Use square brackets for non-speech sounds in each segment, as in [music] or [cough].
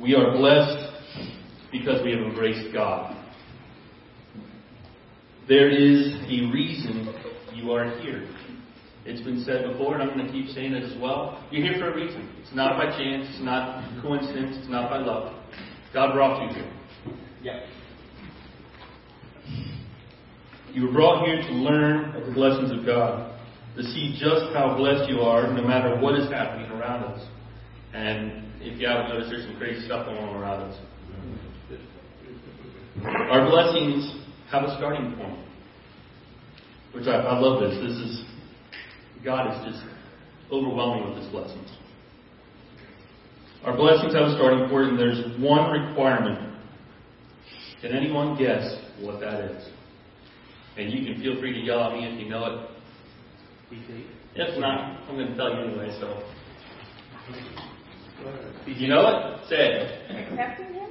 We are blessed because we have embraced God. There is a reason you are here. It's been said before, and I'm going to keep saying it as well. You're here for a reason. It's not by chance. It's not coincidence. It's not by luck. God brought you here. Yeah. You were brought here to learn of the blessings of God, to see just how blessed you are no matter what is happening around us. And if you haven't noticed, there's some crazy stuff going on around us. Our blessings have a starting point, which I, I love this. This is God is just overwhelming with His blessings. Our blessings have a starting point, and there's one requirement. Can anyone guess what that is? And you can feel free to yell at me if you know it. If not, I'm going to tell you anyway, so. Did you know it? Say it. Accepting him?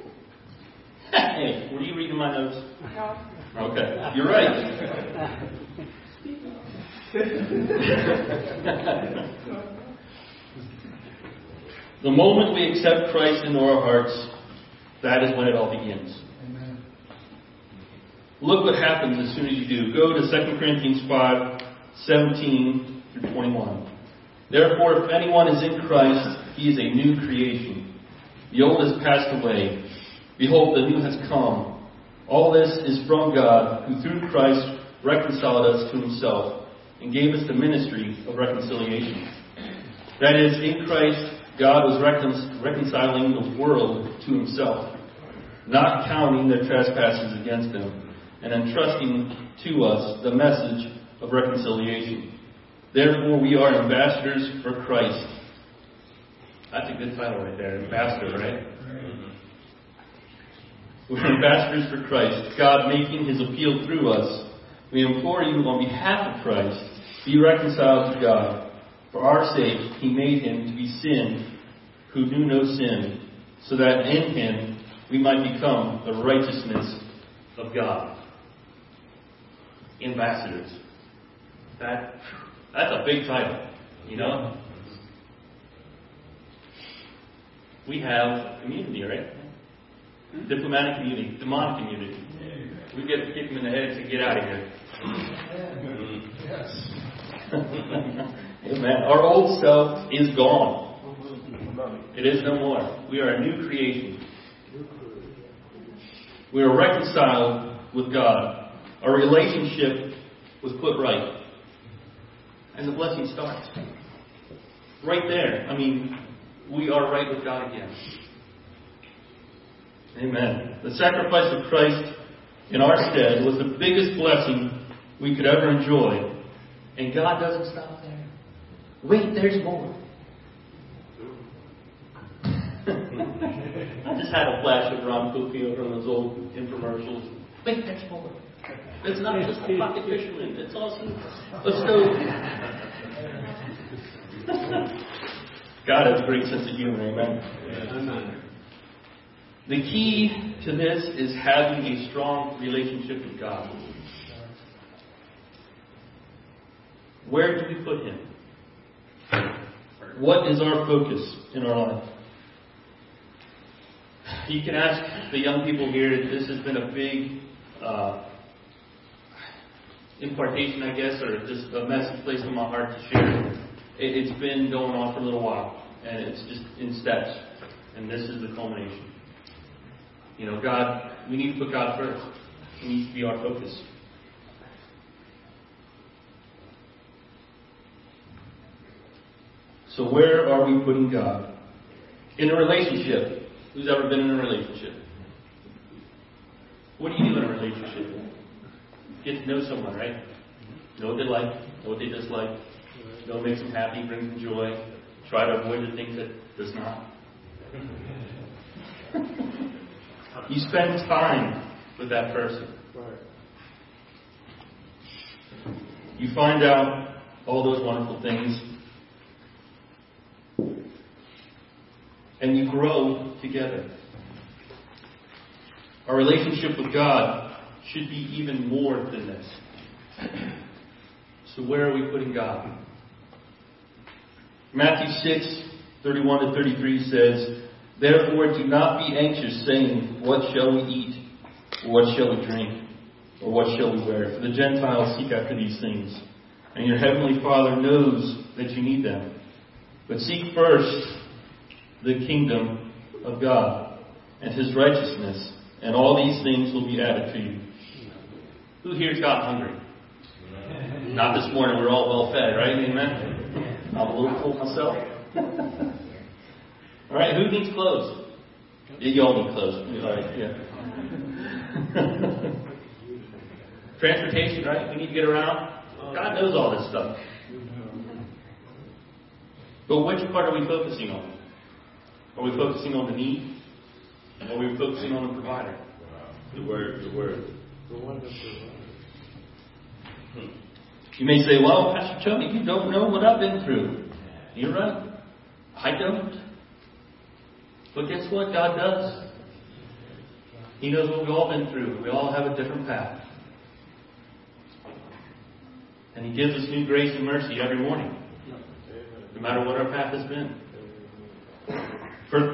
Hey, were you reading my notes? No. Okay, you're right. the moment we accept Christ into our hearts, that is when it all begins. Amen. Look what happens as soon as you do. Go to 2 Corinthians 5, 17 through 21. Therefore, if anyone is in Christ, he is a new creation. The old has passed away. Behold, the new has come. All this is from God, who through Christ reconciled us to himself and gave us the ministry of reconciliation. That is, in Christ, God was recon- reconciling the world to himself, not counting their trespasses against them, and entrusting to us the message of reconciliation. Therefore, we are ambassadors for Christ. That's a good title right there, ambassador, right? Mm-hmm. We're ambassadors for Christ, God making his appeal through us. We implore you on behalf of Christ, be reconciled to God. For our sake, he made him to be sin who knew no sin, so that in him we might become the righteousness of God. Ambassadors. That, that's a big title, you know? We have community, right? Hmm? Diplomatic community, demonic community. We get to kick them in the head to get out of here. Yes. [laughs] Amen. Our old self is gone. It is no more. We are a new creation. We are reconciled with God. Our relationship was put right. And the blessing starts. Right there. I mean, we are right with God again. Amen. The sacrifice of Christ in our stead was the biggest blessing we could ever enjoy. And God doesn't stop there. Wait, there's more. [laughs] I just had a flash of Ron Cookfield from those old infomercials. Wait, there's more. It's not just a pocket fisherman. It's also let's [laughs] go. God has a great sense of humor, amen. The key to this is having a strong relationship with God. Where do we put Him? What is our focus in our life? You can ask the young people here, this has been a big uh, impartation, I guess, or just a message placed in my heart to share. It, it's been going on for a little while, and it's just in steps, and this is the culmination. You know, God, we need to put God first. He needs to be our focus. So where are we putting God? In a relationship. Who's ever been in a relationship? What do you do in a relationship? Get to know someone, right? Know what they like, know what they dislike, what makes them happy, brings them joy. Try to avoid the things that does not. [laughs] you spend time with that person. You find out all those wonderful things and you grow together. Our relationship with God should be even more than this. So, where are we putting God? Matthew 6, 31 to 33 says, Therefore, do not be anxious, saying, What shall we eat? Or what shall we drink? Or what shall we wear? For the Gentiles seek after these things, and your heavenly Father knows that you need them. But seek first the kingdom of God and his righteousness, and all these things will be added to you. Who here's got hungry? Not this morning. We're all well fed, right? Amen. I'm a little full myself. all right. Who needs clothes? Yeah, you all need clothes. All right. Yeah. [laughs] Transportation, right? We need to get around. God knows all this stuff. But which part are we focusing on? Are we focusing on the need? Or are we focusing on the provider? The Word. The Word. The word, the word. You may say, well, Pastor Tony, you don't know what I've been through. You're right. I don't. But guess what God does? He knows what we've all been through. We all have a different path. And He gives us new grace and mercy every morning, no matter what our path has been. First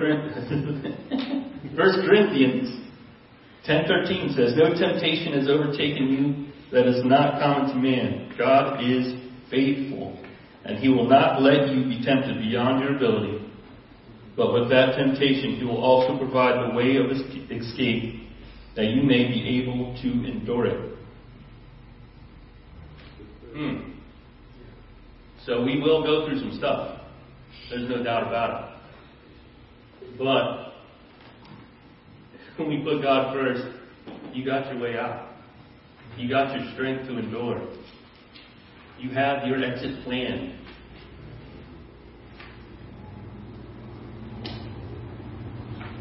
Corinthians [laughs] 10:13 says, "No temptation has overtaken you that is not common to man. God is faithful, and He will not let you be tempted beyond your ability. But with that temptation, He will also provide the way of escape that you may be able to endure it." Hmm. So we will go through some stuff. There's no doubt about it. But [laughs] when we put God first, you got your way out. You got your strength to endure. You have your exit plan.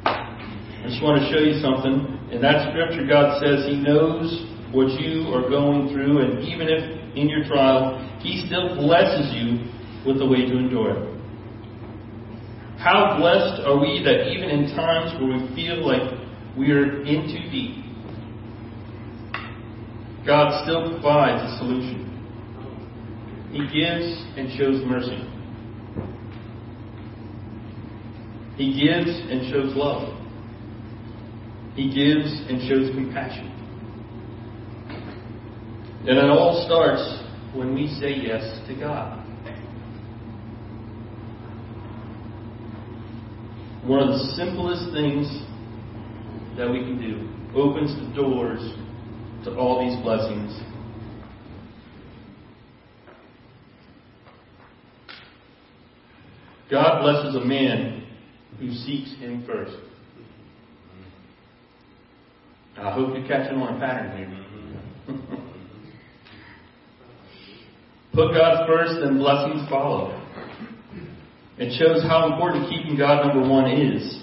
I just want to show you something. In that scripture, God says He knows what you are going through, and even if in your trial, He still blesses you with the way to endure it. How blessed are we that even in times where we feel like we are in too deep, God still provides a solution. He gives and shows mercy. He gives and shows love. He gives and shows compassion. And it all starts when we say yes to God. One of the simplest things that we can do opens the doors to all these blessings. God blesses a man who seeks Him first. I hope you're catching on a pattern here. [laughs] Put God first, and blessings follow. It shows how important keeping God number one is.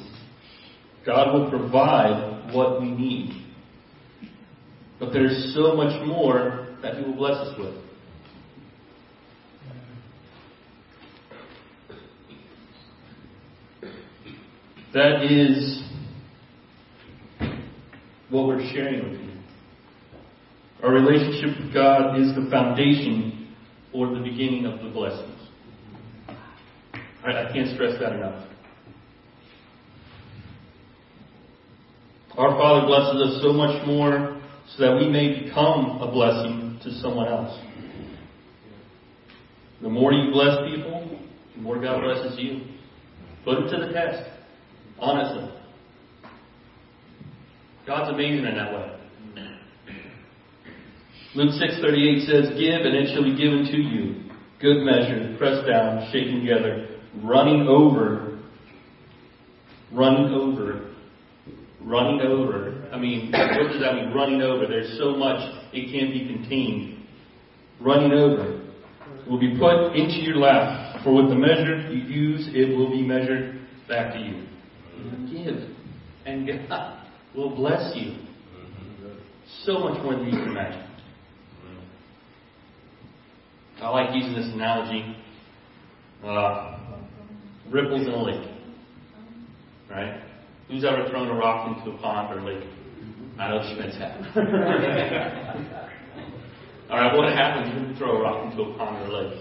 God will provide what we need. But there's so much more that He will bless us with. That is what we're sharing with you. Our relationship with God is the foundation or the beginning of the blessings. I, I can't stress that enough. Our Father blesses us so much more so that we may become a blessing to someone else. The more you bless people, the more God blesses you. Put it to the test. Honestly. God's amazing in that way. Luke 6:38 says, "Give and it shall be given to you, good measure, pressed down, shaken together, running over, running over, running over. I mean, what does that mean? Running over. There's so much it can't be contained. Running over will be put into your lap. For with the measure you use, it will be measured back to you. Give, and God will bless you. So much more than you can imagine. I like using this analogy. Uh, ripples in a lake. Right? Who's ever thrown a rock into a pond or lake? I know Schmitz have. [laughs] All right, what happens when you throw a rock into a pond or lake?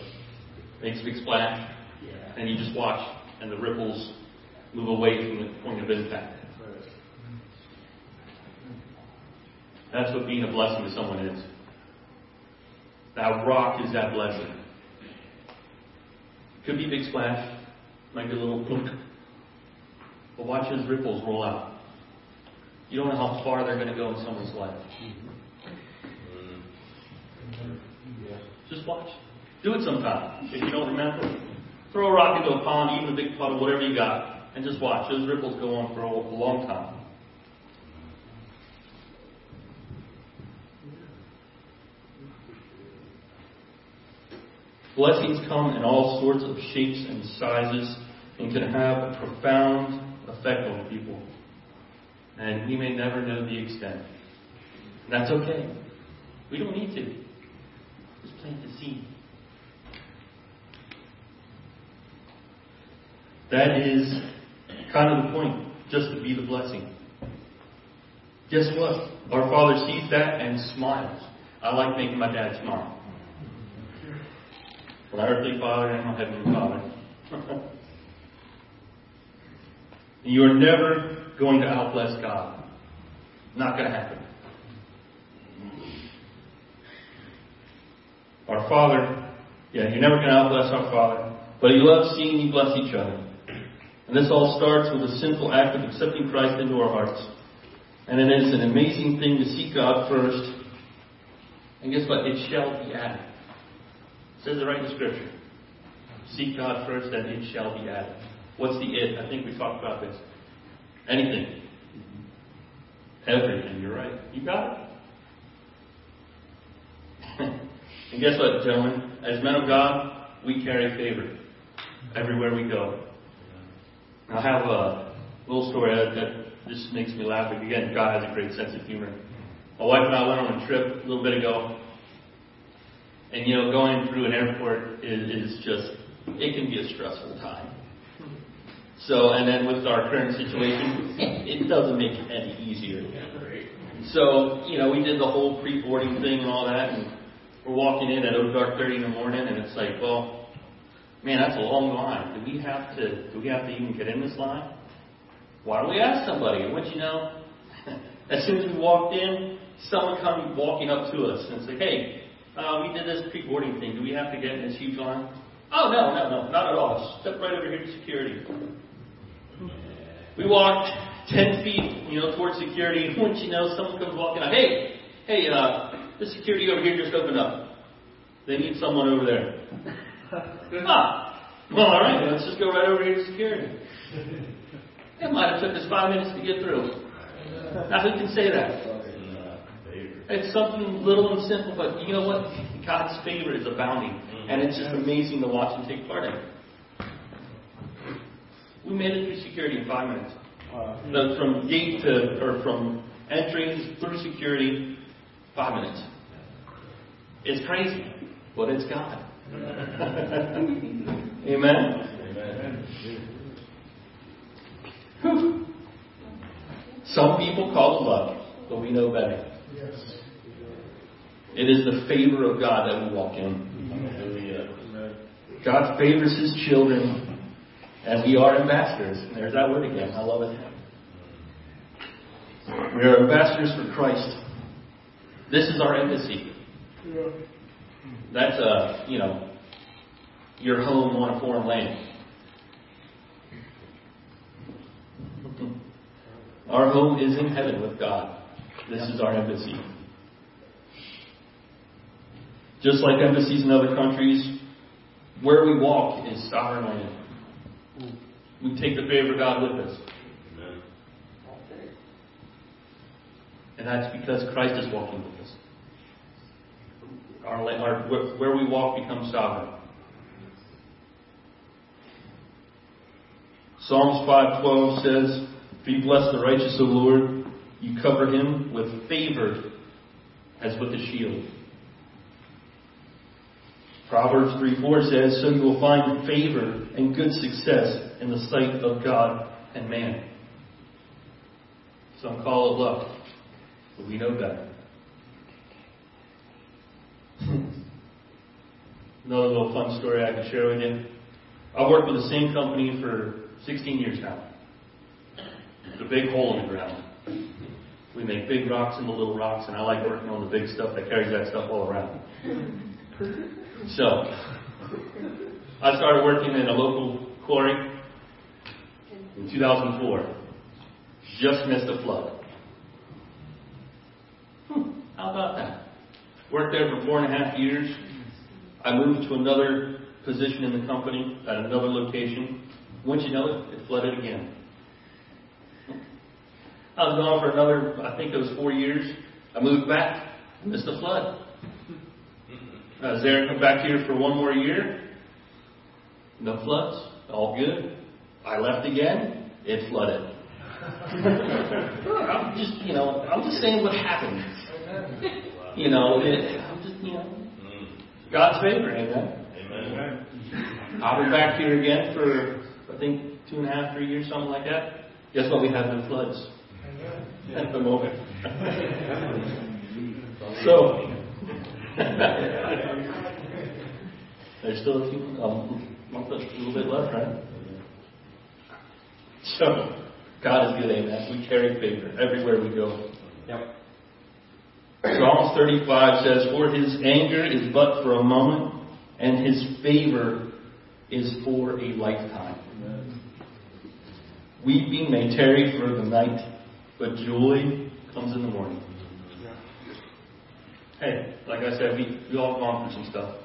Makes a big splash, and you just watch, and the ripples move away from the point of impact. That's what being a blessing to someone is. That rock is that blessing. Could be big splash, might be a little plunk. But watch those ripples roll out. You don't know how far they're going to go in someone's life. Mm-hmm. Just watch. Do it sometime. If you don't remember, throw a rock into a pond, even a big puddle, whatever you got, and just watch. Those ripples go on for a long time. Blessings come in all sorts of shapes and sizes and can have a profound effect on people. And we may never know the extent. And that's okay. We don't need to. Just plant the seed. That is kind of the point, just to be the blessing. Guess what? Our Father sees that and smiles. I like making my dad smile. My earthly father and my heavenly father. [laughs] you are never going to outbless God. Not going to happen. Our Father, yeah, you're never going to outbless our Father, but He loves seeing you bless each other. And this all starts with a simple act of accepting Christ into our hearts. And it is an amazing thing to seek God first. And guess what? It shall be added. It says it right in the scripture. Seek God first, and it shall be added. What's the it? I think we talked about this. Anything. Everything. You're right. You got it. [laughs] and guess what, gentlemen? As men of God, we carry favor everywhere we go. I have a little story that, that just makes me laugh. Again, God has a great sense of humor. My wife and I went on a trip a little bit ago, and you know, going through an airport is, is just it can be a stressful time. So, and then with our current situation, [laughs] it doesn't make it any easier. So, you know, we did the whole pre-boarding thing and all that, and we're walking in at dark 30 in the morning, and it's like, well, man, that's a long line. Do we have to? Do we have to even get in this line? Why don't we ask somebody? And what you know, [laughs] as soon as we walked in, someone come walking up to us and say, hey, uh, we did this pre-boarding thing. Do we have to get in this huge line? Oh, no, no, no, not at all. Step right over here to security. We walked 10 feet, you know, towards security, and [laughs] once you know, someone comes walking up, hey, hey, uh, the security over here just opened up. They need someone over there. [laughs] ah, well, all right, let's just go right over here to security. It might have took us five minutes to get through. Now, who can say that? It's something little and simple, but you know what? God's favor is abounding, and it's just amazing to watch Him take part in. We made it through security in five minutes. Uh, from gate to, or from entering through security, five minutes. It's crazy, but it's God. [laughs] Amen? Amen. Whew. Some people call it luck, but we know better. Yes. It is the favor of God that we walk in. God favors his children, and we are ambassadors. There's that word again. I love it. We are ambassadors for Christ. This is our embassy. That's a, uh, you know, your home on a foreign land. Our home is in heaven with God. This is our embassy. Just like embassies in other countries, where we walk is sovereign land. We take the favor of God with us. And that's because Christ is walking with us. Our, our, where we walk becomes sovereign. Psalms 5.12 says, Be blessed the righteous, O Lord. You cover him with favor as with a shield. Proverbs 3 4 says, So you will find favor and good success in the sight of God and man. Some call it luck, but we know better. [laughs] Another little fun story I can share with you. I've worked with the same company for 16 years now. It's a big hole in the ground. We make big rocks into little rocks, and I like working on the big stuff that carries that stuff all around. [laughs] So, I started working in a local quarry in 2004. Just missed a flood. Hmm, how about that? Worked there for four and a half years. I moved to another position in the company at another location. Once you know it, it flooded again. I was gone for another, I think it was four years. I moved back, missed a flood. Uh, I was come back here for one more year. No floods, all good. I left again, it flooded. [laughs] I'm just, you know, I'm just saying what happened. You know, it, I'm just, you know, mm. God's favor, amen. Amen. I'll be back here again for, I think, two and a half, three years, something like that. Guess what? We have no floods [laughs] at the moment. [laughs] so, there's still a few, um, a little bit left, right? So, God is good, amen. We carry favor everywhere we go. Yep. Psalms 35 says, For his anger is but for a moment, and his favor is for a lifetime. Weeping may tarry for the night, but joy comes in the morning. Hey, like I said, we, we all gone through some stuff.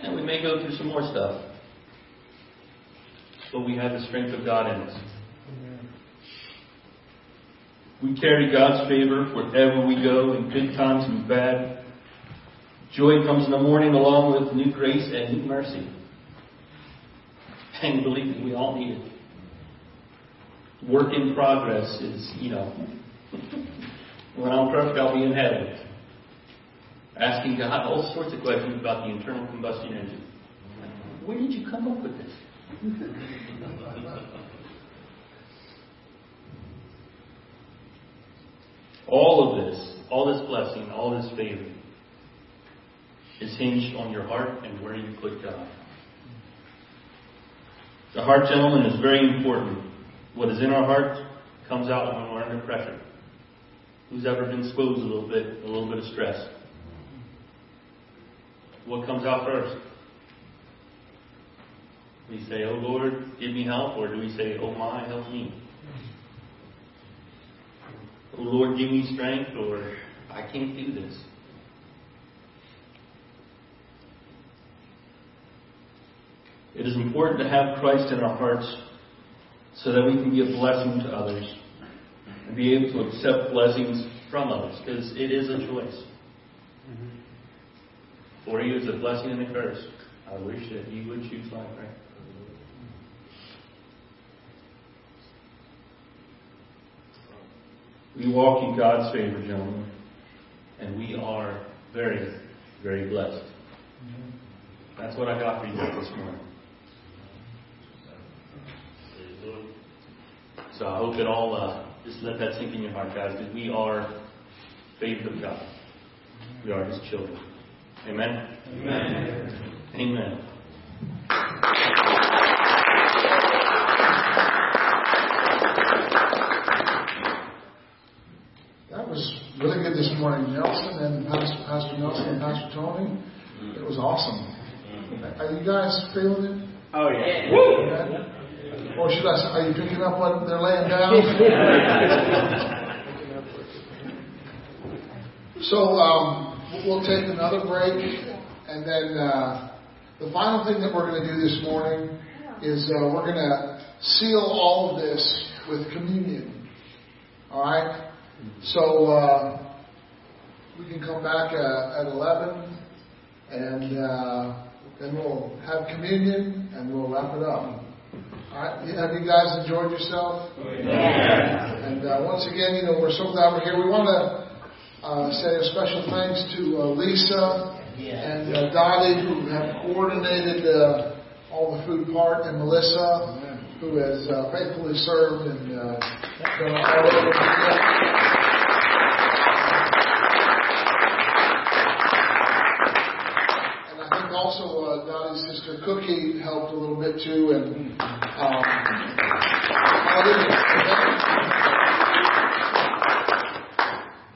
And we may go through some more stuff. But we have the strength of God in us. We carry God's favor wherever we go, in good times and bad. Joy comes in the morning along with new grace and new mercy. And believe me, we all need it. Work in progress is, you know, when I'm perfect, I'll be in heaven. Asking God all sorts of questions about the internal combustion engine. Where did you come up with this? all of this, all this blessing, all this favor is hinged on your heart and where you put God. The heart, gentlemen, is very important. What is in our heart comes out when we're under pressure. Who's ever been exposed a little bit, a little bit of stress? What comes out first? We say, Oh Lord, give me help, or do we say, Oh my, help me? Oh Lord, give me strength, or I can't do this. It is important to have Christ in our hearts so that we can be a blessing to others and be able to accept blessings from others because it is a choice. For you is a blessing and a curse. I wish that you would choose life, right? We walk in God's favor, gentlemen, and we are very, very blessed. That's what I got for you this morning. So I hope it all, uh, just let that sink in your heart, guys, because we are favored of God. We are His children. Amen? Amen. Amen. That was really good this morning, Nelson and Pastor, Pastor Nelson and Pastor Tony. It was awesome. Mm-hmm. Are you guys feeling it? Oh, yeah. Amen? Should I say, are you picking up what they're laying down? [laughs] so um, we'll take another break, and then uh, the final thing that we're going to do this morning is uh, we're going to seal all of this with communion. All right? So uh, we can come back uh, at 11 and uh, then we'll have communion and we'll wrap it up. Right? Have you guys enjoyed yourself? And uh, once again, you know, we're so glad we're here. We want to uh, say a special thanks to uh, Lisa and uh, Dottie who have coordinated uh, all the food part and Melissa who has uh, faithfully served and uh, done all of it. And I think also uh, Dottie's sister Cookie helped a little bit too, and um,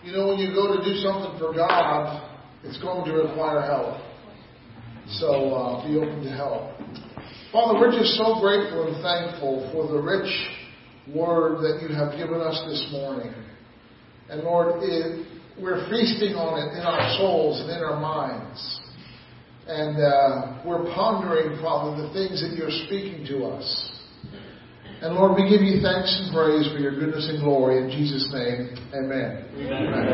You know, when you go to do something for God, it's going to require help. So uh, be open to help. Father, we're just so grateful and thankful for the rich word that you have given us this morning. And Lord, it, we're feasting on it in our souls and in our minds. And uh, we're pondering, Father, the things that you're speaking to us. And Lord, we give you thanks and praise for your goodness and glory. In Jesus' name, amen. Amen.